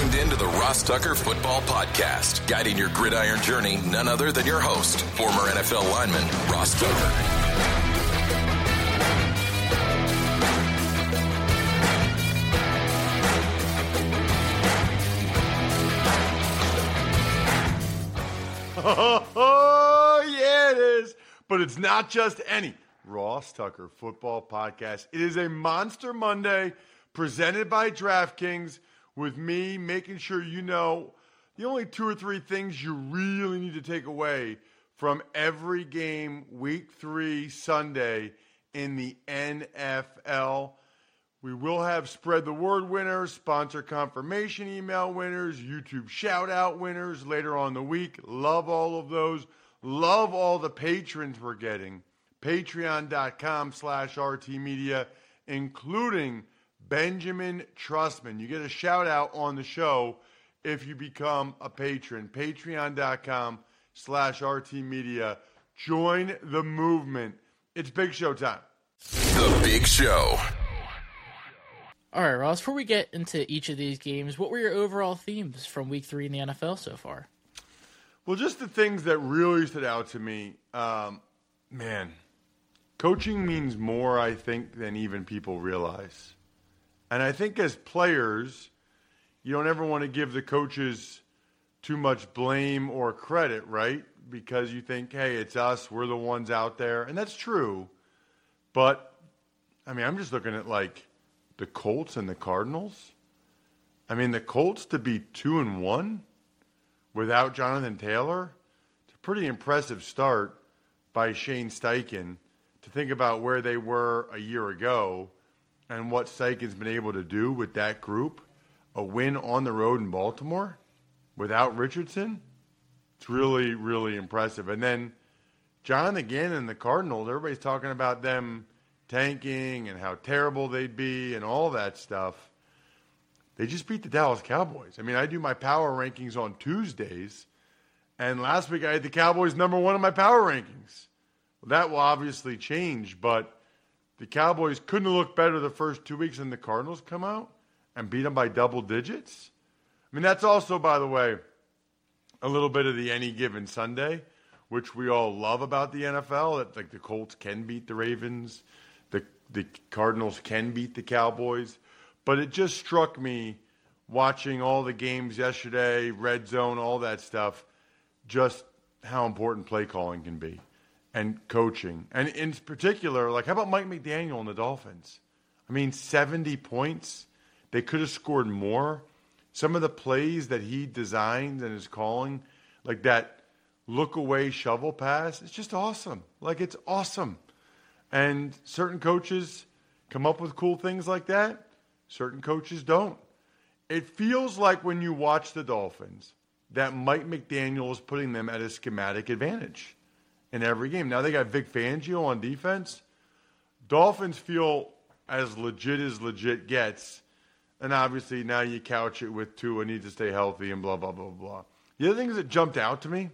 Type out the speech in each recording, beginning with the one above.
Tuned in to the Ross Tucker Football Podcast, guiding your gridiron journey, none other than your host, former NFL lineman, Ross Tucker. Oh, yeah, it is. But it's not just any Ross Tucker football podcast. It is a Monster Monday presented by DraftKings with me making sure you know the only two or three things you really need to take away from every game week three Sunday in the NFL. We will have spread the word winners, sponsor confirmation email winners, YouTube shout out winners later on the week. Love all of those. Love all the patrons we're getting. Patreon.com slash RT Media, including Benjamin Trustman. You get a shout out on the show if you become a patron. Patreon.com slash RT Media. Join the movement. It's Big Show time. The Big Show. All right, Ross, before we get into each of these games, what were your overall themes from week three in the NFL so far? Well, just the things that really stood out to me. Um, man, coaching means more, I think, than even people realize. And I think as players, you don't ever want to give the coaches too much blame or credit, right? Because you think, hey, it's us, we're the ones out there. And that's true. But, I mean, I'm just looking at like the Colts and the Cardinals. I mean, the Colts to be two and one without Jonathan Taylor, it's a pretty impressive start by Shane Steichen to think about where they were a year ago and what Steichen's been able to do with that group. A win on the road in Baltimore without Richardson. It's really, really impressive. And then Jon Gannon and the Cardinals, everybody's talking about them tanking and how terrible they'd be and all that stuff. They just beat the Dallas Cowboys. I mean, I do my power rankings on Tuesdays, and last week I had the Cowboys number one in my power rankings. Well, that will obviously change, but the Cowboys couldn't looked better the first two weeks, and the Cardinals come out and beat them by double digits. I mean, that's also, by the way, a little bit of the any given Sunday, which we all love about the NFL. That like the Colts can beat the Ravens, the the Cardinals can beat the Cowboys. But it just struck me watching all the games yesterday, red zone, all that stuff, just how important play calling can be and coaching. And in particular, like how about Mike McDaniel and the Dolphins? I mean, 70 points. They could have scored more. Some of the plays that he designed and is calling, like that look away shovel pass, it's just awesome. Like it's awesome. And certain coaches come up with cool things like that. Certain coaches don't. It feels like when you watch the Dolphins that Mike McDaniel is putting them at a schematic advantage in every game. Now they got Vic Fangio on defense. Dolphins feel as legit as legit gets. And obviously now you couch it with Tua need to stay healthy and blah, blah, blah, blah. The other things that jumped out to me,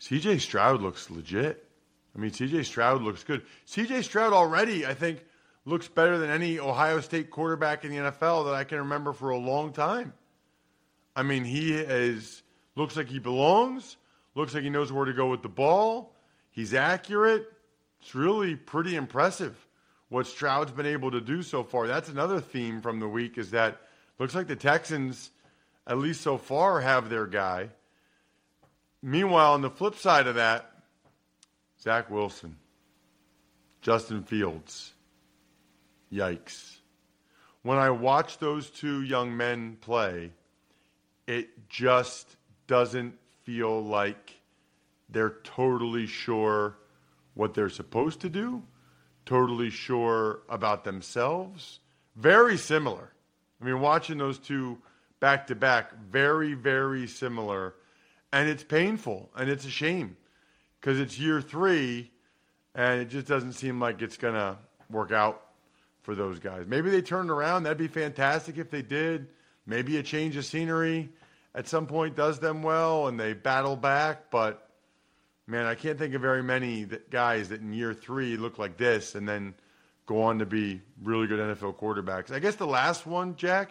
CJ Stroud looks legit. I mean, CJ Stroud looks good. CJ Stroud already, I think, looks better than any Ohio State quarterback in the NFL that I can remember for a long time. I mean, he is looks like he belongs, looks like he knows where to go with the ball. He's accurate. It's really pretty impressive what Stroud's been able to do so far. That's another theme from the week is that looks like the Texans, at least so far, have their guy. Meanwhile, on the flip side of that, Zach Wilson, Justin Fields. Yikes. When I watch those two young men play, it just doesn't feel like they're totally sure what they're supposed to do, totally sure about themselves. Very similar. I mean, watching those two back to back, very, very similar. And it's painful and it's a shame because it's year three and it just doesn't seem like it's going to work out for those guys. Maybe they turned around. That'd be fantastic if they did. Maybe a change of scenery at some point does them well and they battle back. But man, I can't think of very many guys that in year three look like this and then go on to be really good NFL quarterbacks. I guess the last one, Jack,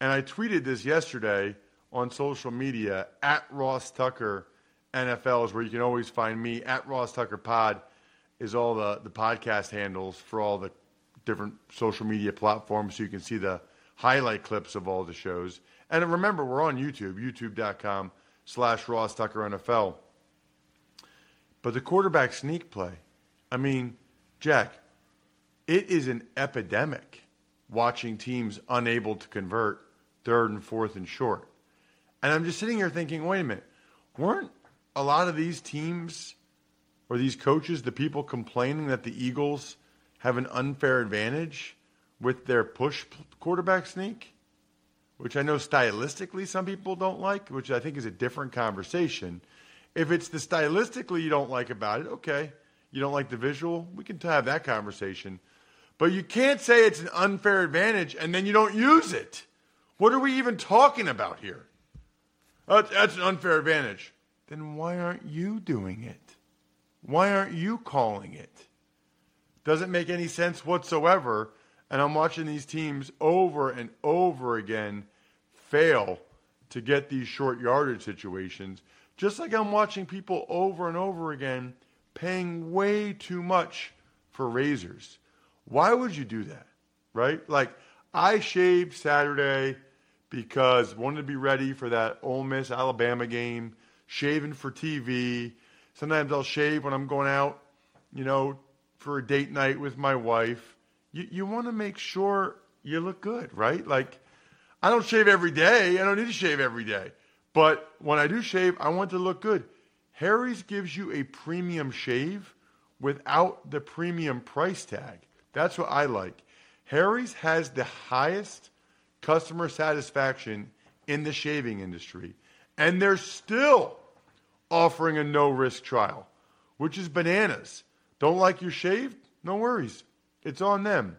and I tweeted this yesterday on social media at Ross Tucker NFL is where you can always find me at Ross Tucker Pod is all the, the podcast handles for all the different social media platforms so you can see the highlight clips of all the shows. And remember, we're on YouTube, youtube.com slash Ross Tucker NFL. But the quarterback sneak play, I mean, Jack, it is an epidemic watching teams unable to convert third and fourth and short. And I'm just sitting here thinking, wait a minute, weren't a lot of these teams or these coaches the people complaining that the Eagles have an unfair advantage with their push quarterback sneak? Which I know stylistically some people don't like, which I think is a different conversation. If it's the stylistically you don't like about it, okay. You don't like the visual, we can have that conversation. But you can't say it's an unfair advantage and then you don't use it. What are we even talking about here? Uh, that's an unfair advantage. Then why aren't you doing it? Why aren't you calling it? Doesn't make any sense whatsoever. And I'm watching these teams over and over again fail to get these short yardage situations. Just like I'm watching people over and over again paying way too much for razors. Why would you do that? Right? Like, I shaved Saturday because wanted to be ready for that Ole Miss Alabama game, shaving for TV. Sometimes I'll shave when I'm going out, you know, for a date night with my wife. You, you want to make sure you look good, right? Like, I don't shave every day. I don't need to shave every day. But when I do shave, I want to look good. Harry's gives you a premium shave without the premium price tag. That's what I like. Harry's has the highest customer satisfaction in the shaving industry, and they're still offering a no risk trial, which is bananas. Don't like your shave? No worries. It's on them.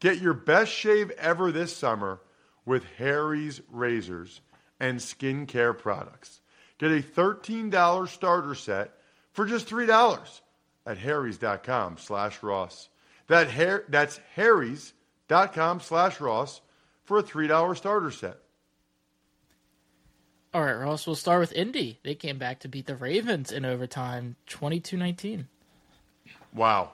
Get your best shave ever this summer with Harry's razors and skincare products. Get a $13 starter set for just $3 at harrys.com slash Ross. That hair, that's harrys.com slash Ross for a $3 starter set. All right, Ross, we'll start with Indy. They came back to beat the Ravens in overtime 22 19. Wow.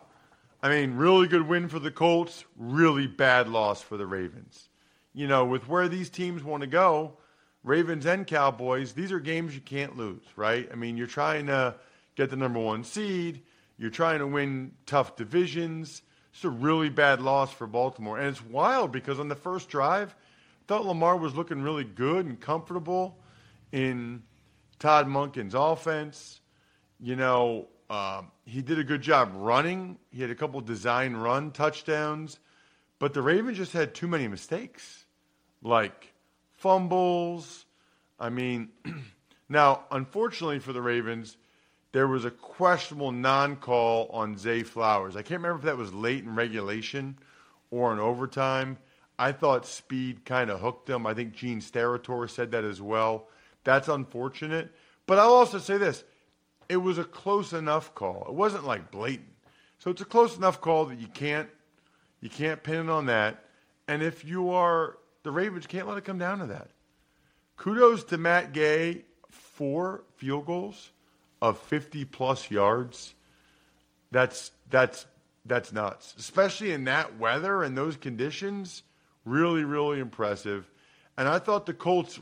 I mean, really good win for the Colts, really bad loss for the Ravens. You know, with where these teams want to go, Ravens and Cowboys, these are games you can't lose, right? I mean, you're trying to get the number one seed, you're trying to win tough divisions. It's a really bad loss for Baltimore. And it's wild because on the first drive, I thought Lamar was looking really good and comfortable in Todd Monken's offense. You know, um, he did a good job running. He had a couple design run touchdowns, but the Ravens just had too many mistakes, like fumbles. I mean, now, unfortunately for the Ravens, there was a questionable non call on Zay Flowers. I can't remember if that was late in regulation or in overtime. I thought speed kind of hooked him. I think Gene Steratore said that as well. That's unfortunate. But I'll also say this it was a close enough call. It wasn't like blatant. So it's a close enough call that you can't you can't pin it on that. And if you are the Ravens, can't let it come down to that. Kudos to Matt Gay, four field goals of 50 plus yards. That's that's that's nuts, especially in that weather and those conditions. Really, really impressive. And I thought the Colts,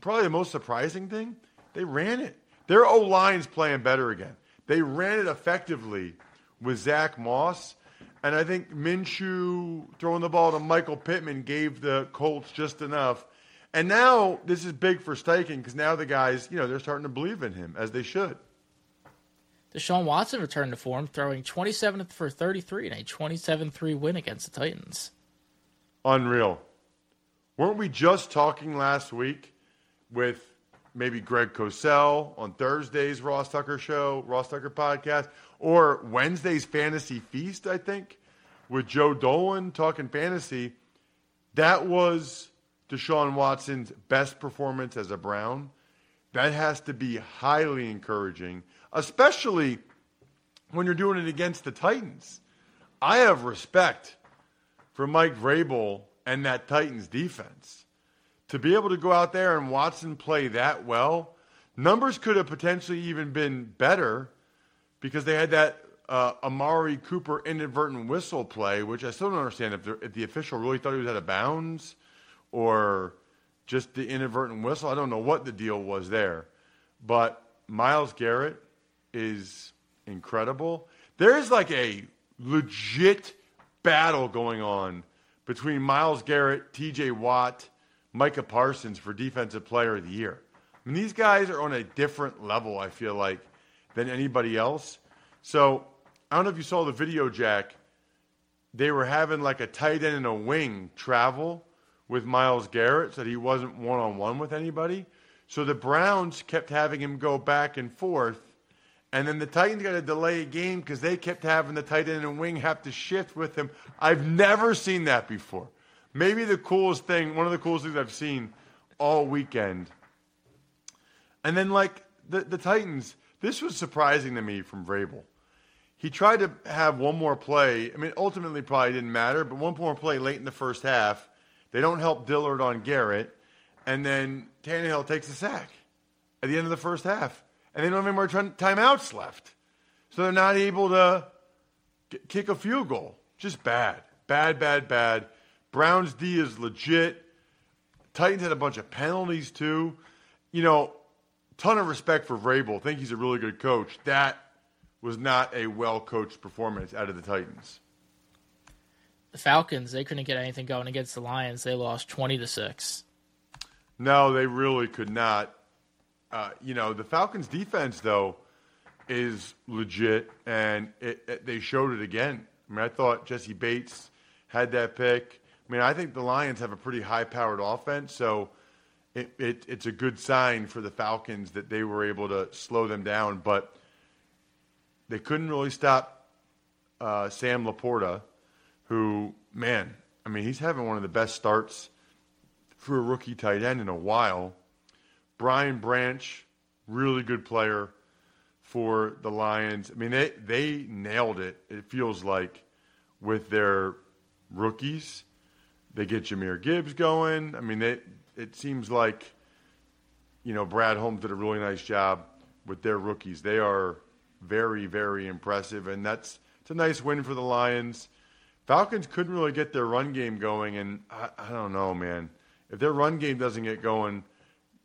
probably the most surprising thing, they ran it. Their O line's playing better again. They ran it effectively with Zack Moss. And I think Minshew throwing the ball to Michael Pittman gave the Colts just enough. And now this is big for Steichen because now the guys, you know, they're starting to believe in him as they should. Deshaun Watson returned to form, throwing 27 for 33 in a 27-3 win against the Titans. Unreal. Weren't we just talking last week with maybe Greg Cosell on Thursday's Ross Tucker show, Ross Tucker podcast, or Wednesday's Fantasy Feast, I think, with Joe Dolan talking fantasy. That was Deshaun Watson's best performance as a Brown. That has to be highly encouraging, especially when you're doing it against the Titans. I have respect for Mike Vrabel and that Titans defense. To be able to go out there and Watson play that well, numbers could have potentially even been better because they had that uh, Amari Cooper inadvertent whistle play, which I still don't understand if, if the official really thought he was out of bounds or just the inadvertent whistle. I don't know what the deal was there. But Myles Garrett is incredible. There is like a legit battle going on between Myles Garrett, TJ Watt, Micah Parsons for Defensive Player of the Year. I mean, these guys are on a different level, I feel like, than anybody else. So I don't know if you saw the video, Jack. They were having like a tight end and a wing travel with Myles Garrett, so that he wasn't one on one with anybody. So the Browns kept having him go back and forth. And then the Titans got to delay a game because they kept having the tight end and wing have to shift with him. I've never seen that before. Maybe the coolest thing, one of the coolest things I've seen all weekend. And then, like the, the Titans, this was surprising to me from Vrabel. He tried to have one more play. I mean, ultimately, probably didn't matter, but one more play late in the first half. They don't help Dillard on Garrett, and then Tannehill takes a sack at the end of the first half, and they don't have any more timeouts left, so they're not able to kick a field goal. Just bad, bad, bad, bad. Browns D is legit. Titans had a bunch of penalties too. You know, ton of respect for Vrabel. Think he's a really good coach. That was not a well coached performance out of the Titans. The Falcons, they couldn't get anything going against the Lions. They lost twenty to six. No, they really could not. Uh, you know, the Falcons' defense though is legit, and it, it, they showed it again. I mean, I thought Jessie Bates had that pick. I mean, I think the Lions have a pretty high-powered offense, so it, it, it's a good sign for the Falcons that they were able to slow them down. But they couldn't really stop uh, Sam LaPorta, who, man, I mean, he's having one of the best starts for a rookie tight end in a while. Brian Branch, really good player for the Lions. I mean, they they nailed it. It feels like with their rookies, they get Jahmyr Gibbs going. I mean, they, it seems like you know Brad Holmes did a really nice job with their rookies. They are very very impressive, and that's it's a nice win for the Lions. Falcons couldn't really get their run game going, and I, I don't know, man. If their run game doesn't get going,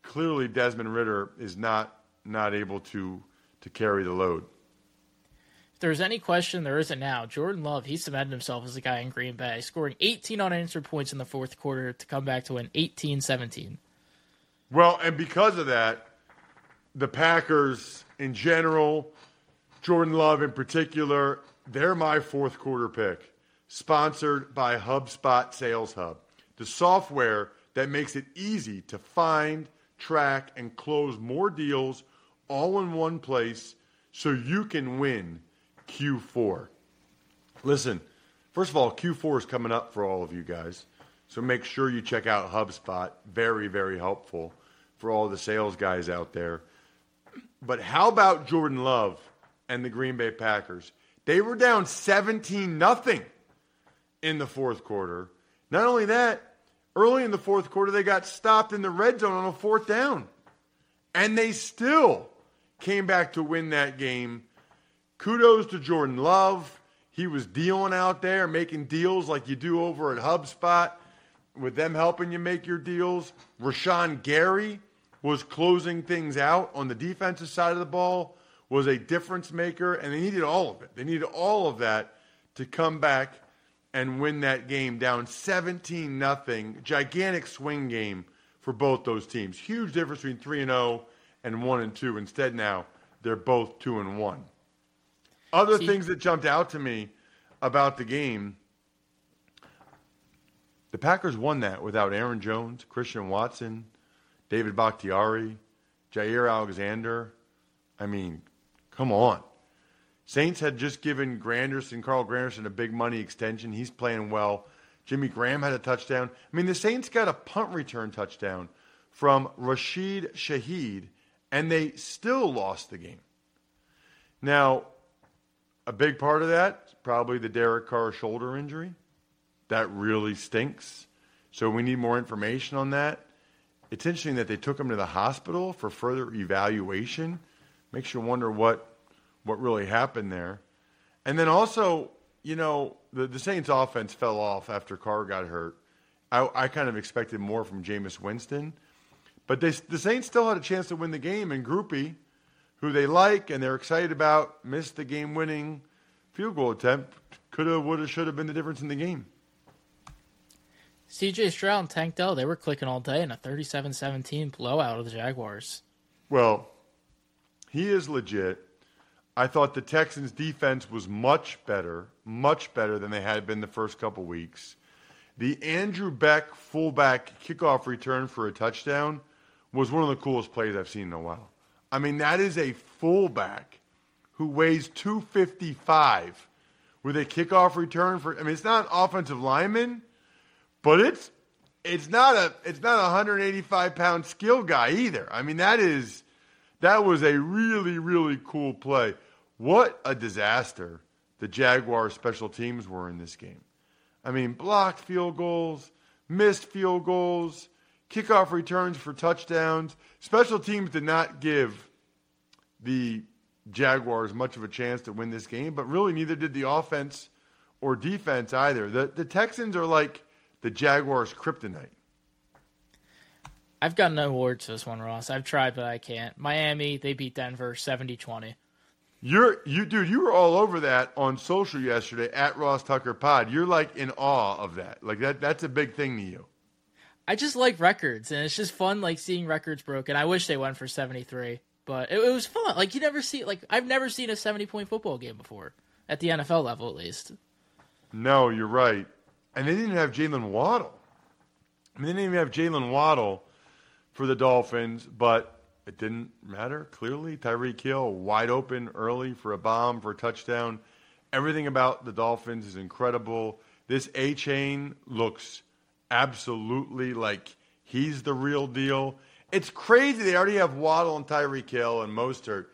clearly Desmond Ridder is not not able to to carry the load. If there's any question, there isn't now. Jordan Love, he cemented himself as a guy in Green Bay, scoring 18 unanswered points in the fourth quarter to come back to win 18 17. Well, and because of that, the Packers in general, Jordan Love in particular, they're my fourth quarter pick. Sponsored by HubSpot Sales Hub, the software that makes it easy to find, track, and close more deals all in one place so you can win Q4. Listen, first of all, Q4 is coming up for all of you guys. So make sure you check out HubSpot. Very, very helpful for all the sales guys out there. but how about Jordan Love and the Green Bay Packers? They were down 17 nothing in the fourth quarter. Not only that, early in the fourth quarter, they got stopped in the red zone on a fourth down. And they still came back to win that game. Kudos to Jordan Love. He was dealing out there, making deals like you do over at HubSpot with them helping you make your deals. Rashan Gary was closing things out on the defensive side of the ball, was a difference maker, and they needed all of it. They needed all of that to come back and win that game down 17 nothing. Gigantic swing game for both those teams. Huge difference between 3 and 0 and 1 and 2. Instead now, they're both 2 and 1. Other See- things that jumped out to me about the game the Packers won that without Aaron Jones, Christian Watson, David Bakhtiari, Jaire Alexander. I mean, come on. Saints had just given Granderson, Carl Granderson, a big money extension. He's playing well. Jimmy Graham had a touchdown. I mean, the Saints got a punt return touchdown from Rashid Shaheed, and they still lost the game. Now, a big part of that is probably the Derek Carr shoulder injury. That really stinks. So we need more information on that. It's interesting that they took him to the hospital for further evaluation. Makes you wonder what what really happened there. And then also, you know, the, the Saints offense fell off after Carr got hurt. I, I kind of expected more from Jameis Winston. But they, the Saints still had a chance to win the game, and Grupe, who they like and they're excited about, missed the game winning field goal attempt. Could have, would have, should have been the difference in the game. CJ Stroud and Tank Dell, they were clicking all day in a 37-17 blowout of the Jaguars. Well, he is legit. I thought the Texans' defense was much better, much better than they had been the first couple weeks. The Andrew Beck fullback kickoff return for a touchdown was one of the coolest plays I've seen in a while. I mean, that is a fullback who weighs 255 with a kickoff return for. I mean, it's not an offensive lineman, but it's it's not a it's not a 185 pound skill guy either. I mean, that is that was a really really cool play. What a disaster the Jaguar special teams were in this game. I mean, blocked field goals, missed field goals, kickoff returns for touchdowns. Special teams did not give the Jaguars much of a chance to win this game, but really neither did the offense or defense either. The the Texans are like the Jaguars' kryptonite. I've got no words for this one, Ross. I've tried, but I can't. Miami, they beat Denver 70-20. You're you dude, you were all over that on social yesterday at Ross Tucker Pod. You're like in awe of that. Like that that's a big thing to you. I just like records, and it's just fun, like seeing records broken. I wish they went for seventy three, but it, it was fun. Like you never see, like I've never seen a seventy point football game before at the NFL level, at least. No, you're right. And they didn't have Jalen Waddle. I mean, they didn't even have Jalen Waddle for the Dolphins, but it didn't matter. Clearly, Tyreek Hill wide open early for a bomb for a touchdown. Everything about the Dolphins is incredible. This Achane looks absolutely like he's the real deal. It's crazy. They already have Waddle and Tyreek Hill and Mostert,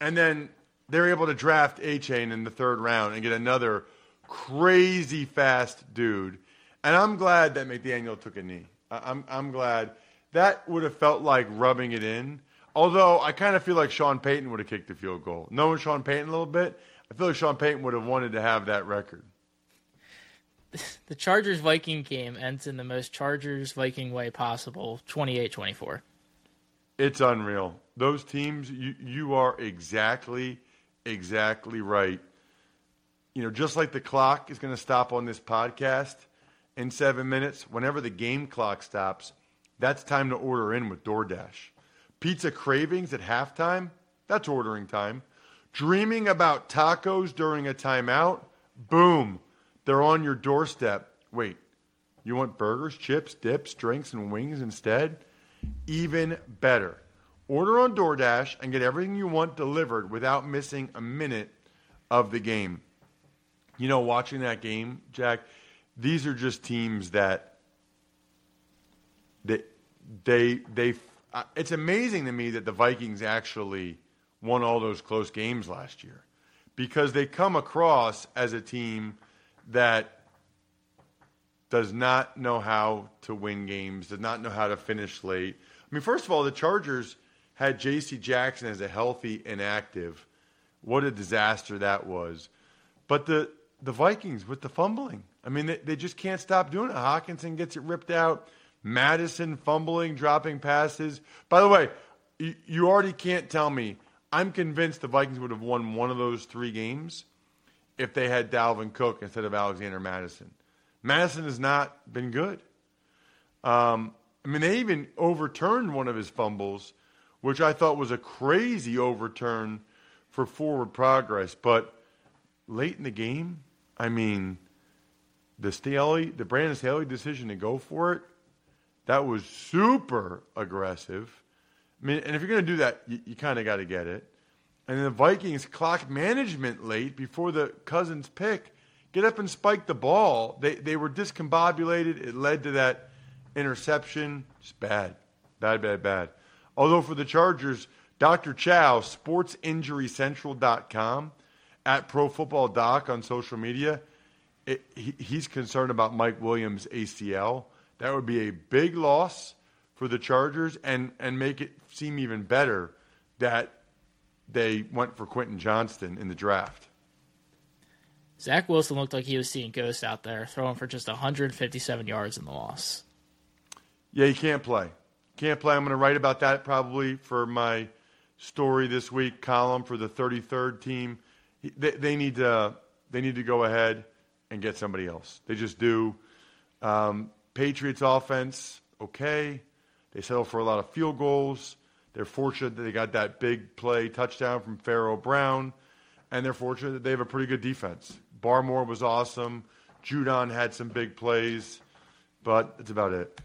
and then they're able to draft Achane in the third round and get another crazy fast dude. And I'm glad that McDaniel took a knee. I- I'm I'm glad that would have felt like rubbing it in. Although I kind of feel like Sean Payton would have kicked the field goal. Knowing Sean Payton a little bit, I feel like Sean Payton would have wanted to have that record. The Chargers Viking game ends in the most Chargers Viking way possible 28 24. It's unreal. Those teams, you, you are exactly, exactly right. You know, just like the clock is going to stop on this podcast in seven minutes, whenever the game clock stops, that's time to order in with DoorDash. Pizza cravings at halftime, that's ordering time. Dreaming about tacos during a timeout, boom, they're on your doorstep. Wait, you want burgers, chips, dips, drinks, and wings instead? Even better. Order on DoorDash and get everything you want delivered without missing a minute of the game. You know, watching that game, Jack, these are just teams that they they they. uh, It's amazing to me that the Vikings actually won all those close games last year because they come across as a team that does not know how to win games, does not know how to finish late. I mean, first of all, the Chargers had J.C. Jackson as a healthy and active. What a disaster that was. But the the Vikings with the fumbling. I mean, they, they just can't stop doing it. Hockenson gets it ripped out. Mattison fumbling, dropping passes. By the way, you, you already can't tell me. I'm convinced the Vikings would have won one of those three games if they had Dalvin Cook instead of Alexander Mattison. Mattison has not been good. Um, I mean, they even overturned one of his fumbles, which I thought was a crazy overturn for forward progress. But late in the game, I mean, the Staley, the Brandon Staley decision to go for it, that was super aggressive. I mean, and if you're going to do that, you, you kind of got to get it. And the Vikings clock management late before the Cousins pick, get up and spike the ball. They they were discombobulated. It led to that interception. It's bad, bad, bad, bad. Although for the Chargers, Dr. Chao, SportsInjuryCentral.com, at Pro Football Doc on social media, it, he, he's concerned about Mike Williams' ACL. That would be a big loss for the Chargers and, and make it seem even better that they went for Quentin Johnston in the draft. Zach Wilson looked like he was seeing ghosts out there, throwing for just 157 yards in the loss. Yeah, he can't play. Can't play. I'm going to write about that probably for my story this week column for the 33rd team. They, they need to they need to go ahead and get somebody else. They just do. Um, Patriots offense, okay. They settle for a lot of field goals. They're fortunate that they got that big play touchdown from Pharaoh Brown, and they're fortunate that they have a pretty good defense. Barmore was awesome. Judon had some big plays, but that's about it.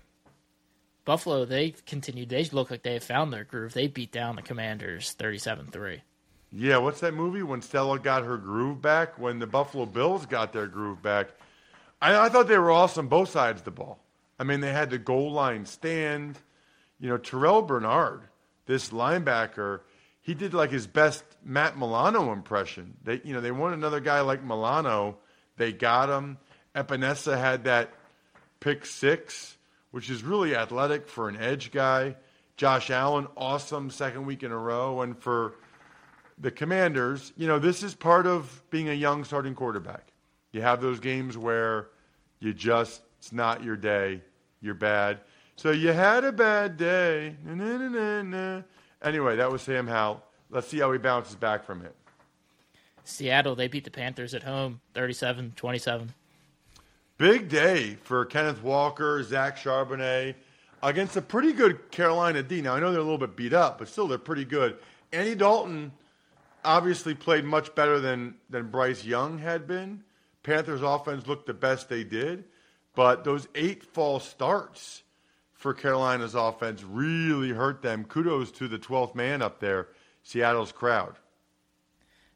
Buffalo, they continued. They look like they have found their groove. They beat down the Commanders 37 3. Yeah, what's that movie when Stella got her groove back? When the Buffalo Bills got their groove back? I, I thought they were awesome both sides of the ball. I mean, they had the goal line stand. You know, Terrell Bernard, this linebacker, he did like his best Matt Milano impression. They, you know, they want another guy like Milano. They got him. Epenesa had that pick six, which is really athletic for an edge guy. Josh Allen, awesome second week in a row. And for the Commanders, you know, this is part of being a young starting quarterback. You have those games where you just, it's not your day, you're bad. So you had a bad day. Anyway, that was Sam Howell. Let's see how he bounces back from it. Seattle, they beat the Panthers at home 37 27. Big day for Kenneth Walker, Zach Charbonnet against a pretty good Carolina D. Now, I know they're a little bit beat up, but still they're pretty good. Andy Dalton obviously played much better than, than Bryce Young had been. Panthers offense looked the best they did, but those eight false starts for Carolina's offense really hurt them. Kudos to the 12th man up there, Seattle's crowd.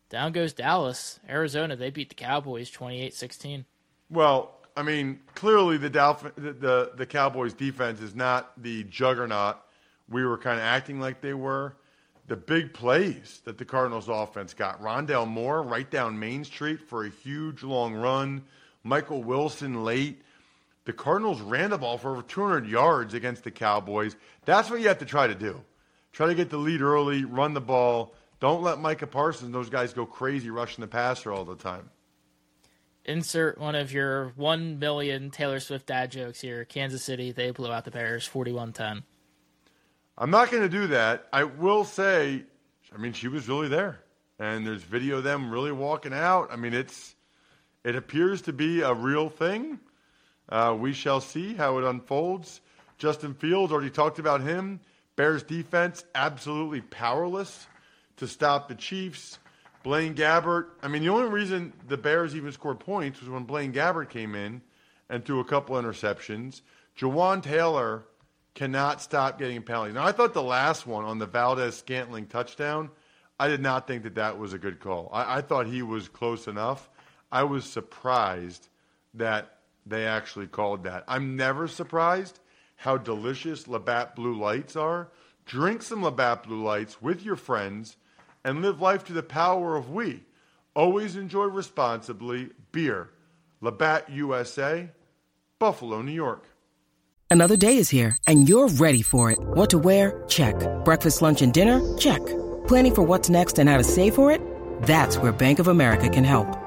Down goes Dallas. Arizona, they beat the Cowboys 28 16. Well, I mean, clearly the, Dolphin, the, the, the Cowboys defense is not the juggernaut we were kind of acting like they were the big plays that the Cardinals offense got. Rondale Moore right down Main Street for a huge long run. Michael Wilson late. The Cardinals ran the ball for over 200 yards against the Cowboys. That's what you have to try to do. Try to get the lead early, run the ball. Don't let Micah Parsons, and those guys go crazy rushing the passer all the time. Insert one of your 1 million Taylor Swift dad jokes here. Kansas City, they blew out the Bears 41 10. I'm not going to do that. I will say, I mean, she was really there, and there's video of them really walking out. I mean, it's it appears to be a real thing. Uh, we shall see how it unfolds. Justin Fields already talked about him. Bears defense absolutely powerless to stop the Chiefs. Blaine Gabbert. I mean, the only reason the Bears even scored points was when Blaine Gabbert came in and threw a couple interceptions. Jawaan Taylor cannot stop getting penalties. Now, I thought the last one on the Valdes-Scantling touchdown, I did not think that that was a good call. I, I thought he was close enough. I was surprised that they actually called that. I'm never surprised how delicious Labatt Blue Lights are. Drink some Labatt Blue Lights with your friends and live life to the power of we. Always enjoy responsibly. Beer. Labatt USA, Buffalo, New York. Another day is here, and you're ready for it. What to wear? Check. Breakfast, lunch, and dinner? Check. Planning for what's next and how to save for it? That's where Bank of America can help.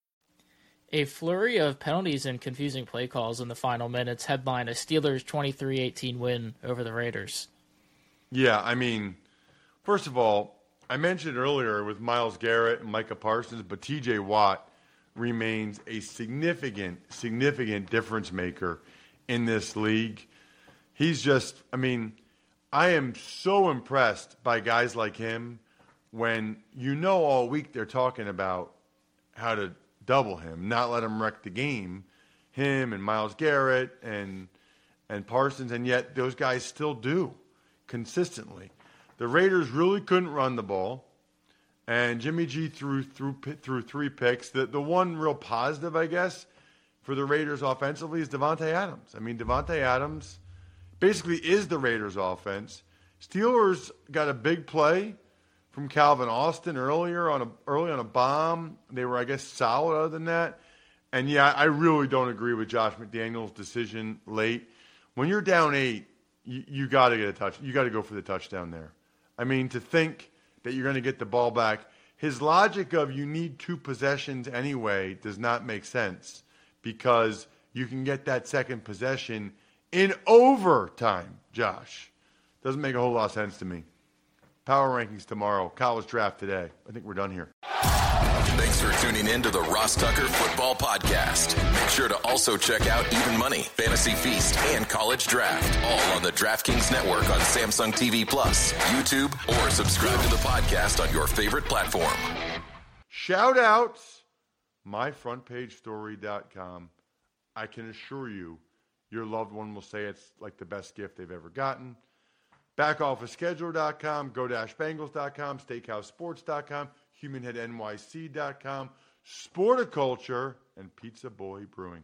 A flurry of penalties and confusing play calls in the final minutes headline a Steelers 23-18 win over the Raiders. Yeah, I mean, first of all, I mentioned earlier with Myles Garrett and Micah Parsons, but TJ Watt remains a significant, significant difference maker in this league. He's just, I mean, I am so impressed by guys like him when you know all week they're talking about how to double him, not let him wreck the game. Him and Myles Garrett and and Parsons, and yet those guys still do consistently. The Raiders really couldn't run the ball, and Jimmy G threw threw threw three picks. The the one real positive, I guess, for the Raiders offensively is Davante Adams. I mean, Davante Adams basically is the Raiders offense. Steelers got a big play from Calvin Austin earlier on a early on a bomb. They were, I guess, solid other than that. And yeah, I really don't agree with Josh McDaniels' decision late. When you're down eight, you, you got to get a touch. You got to go for the touchdown there. I mean, to think that you're going to get the ball back, his logic of you need two possessions anyway does not make sense because you can get that second possession in overtime. Josh doesn't make a whole lot of sense to me. Power rankings tomorrow. College draft today. I think we're done here. Thanks for tuning in to the Ross Tucker Football Podcast. Make sure to also check out Even Money, Fantasy Feast, and College Draft, all on the DraftKings Network on Samsung TV Plus, YouTube, or subscribe to the podcast on your favorite platform. Shout outs, myfrontpagestory.com. I can assure you, your loved one will say it's like the best gift they've ever gotten. BackOfficeScheduler.com, Go-Bengals.com, SteakhouseSports.com, HumanHeadNYC.com, Sporticulture, and Pizza Boy Brewing.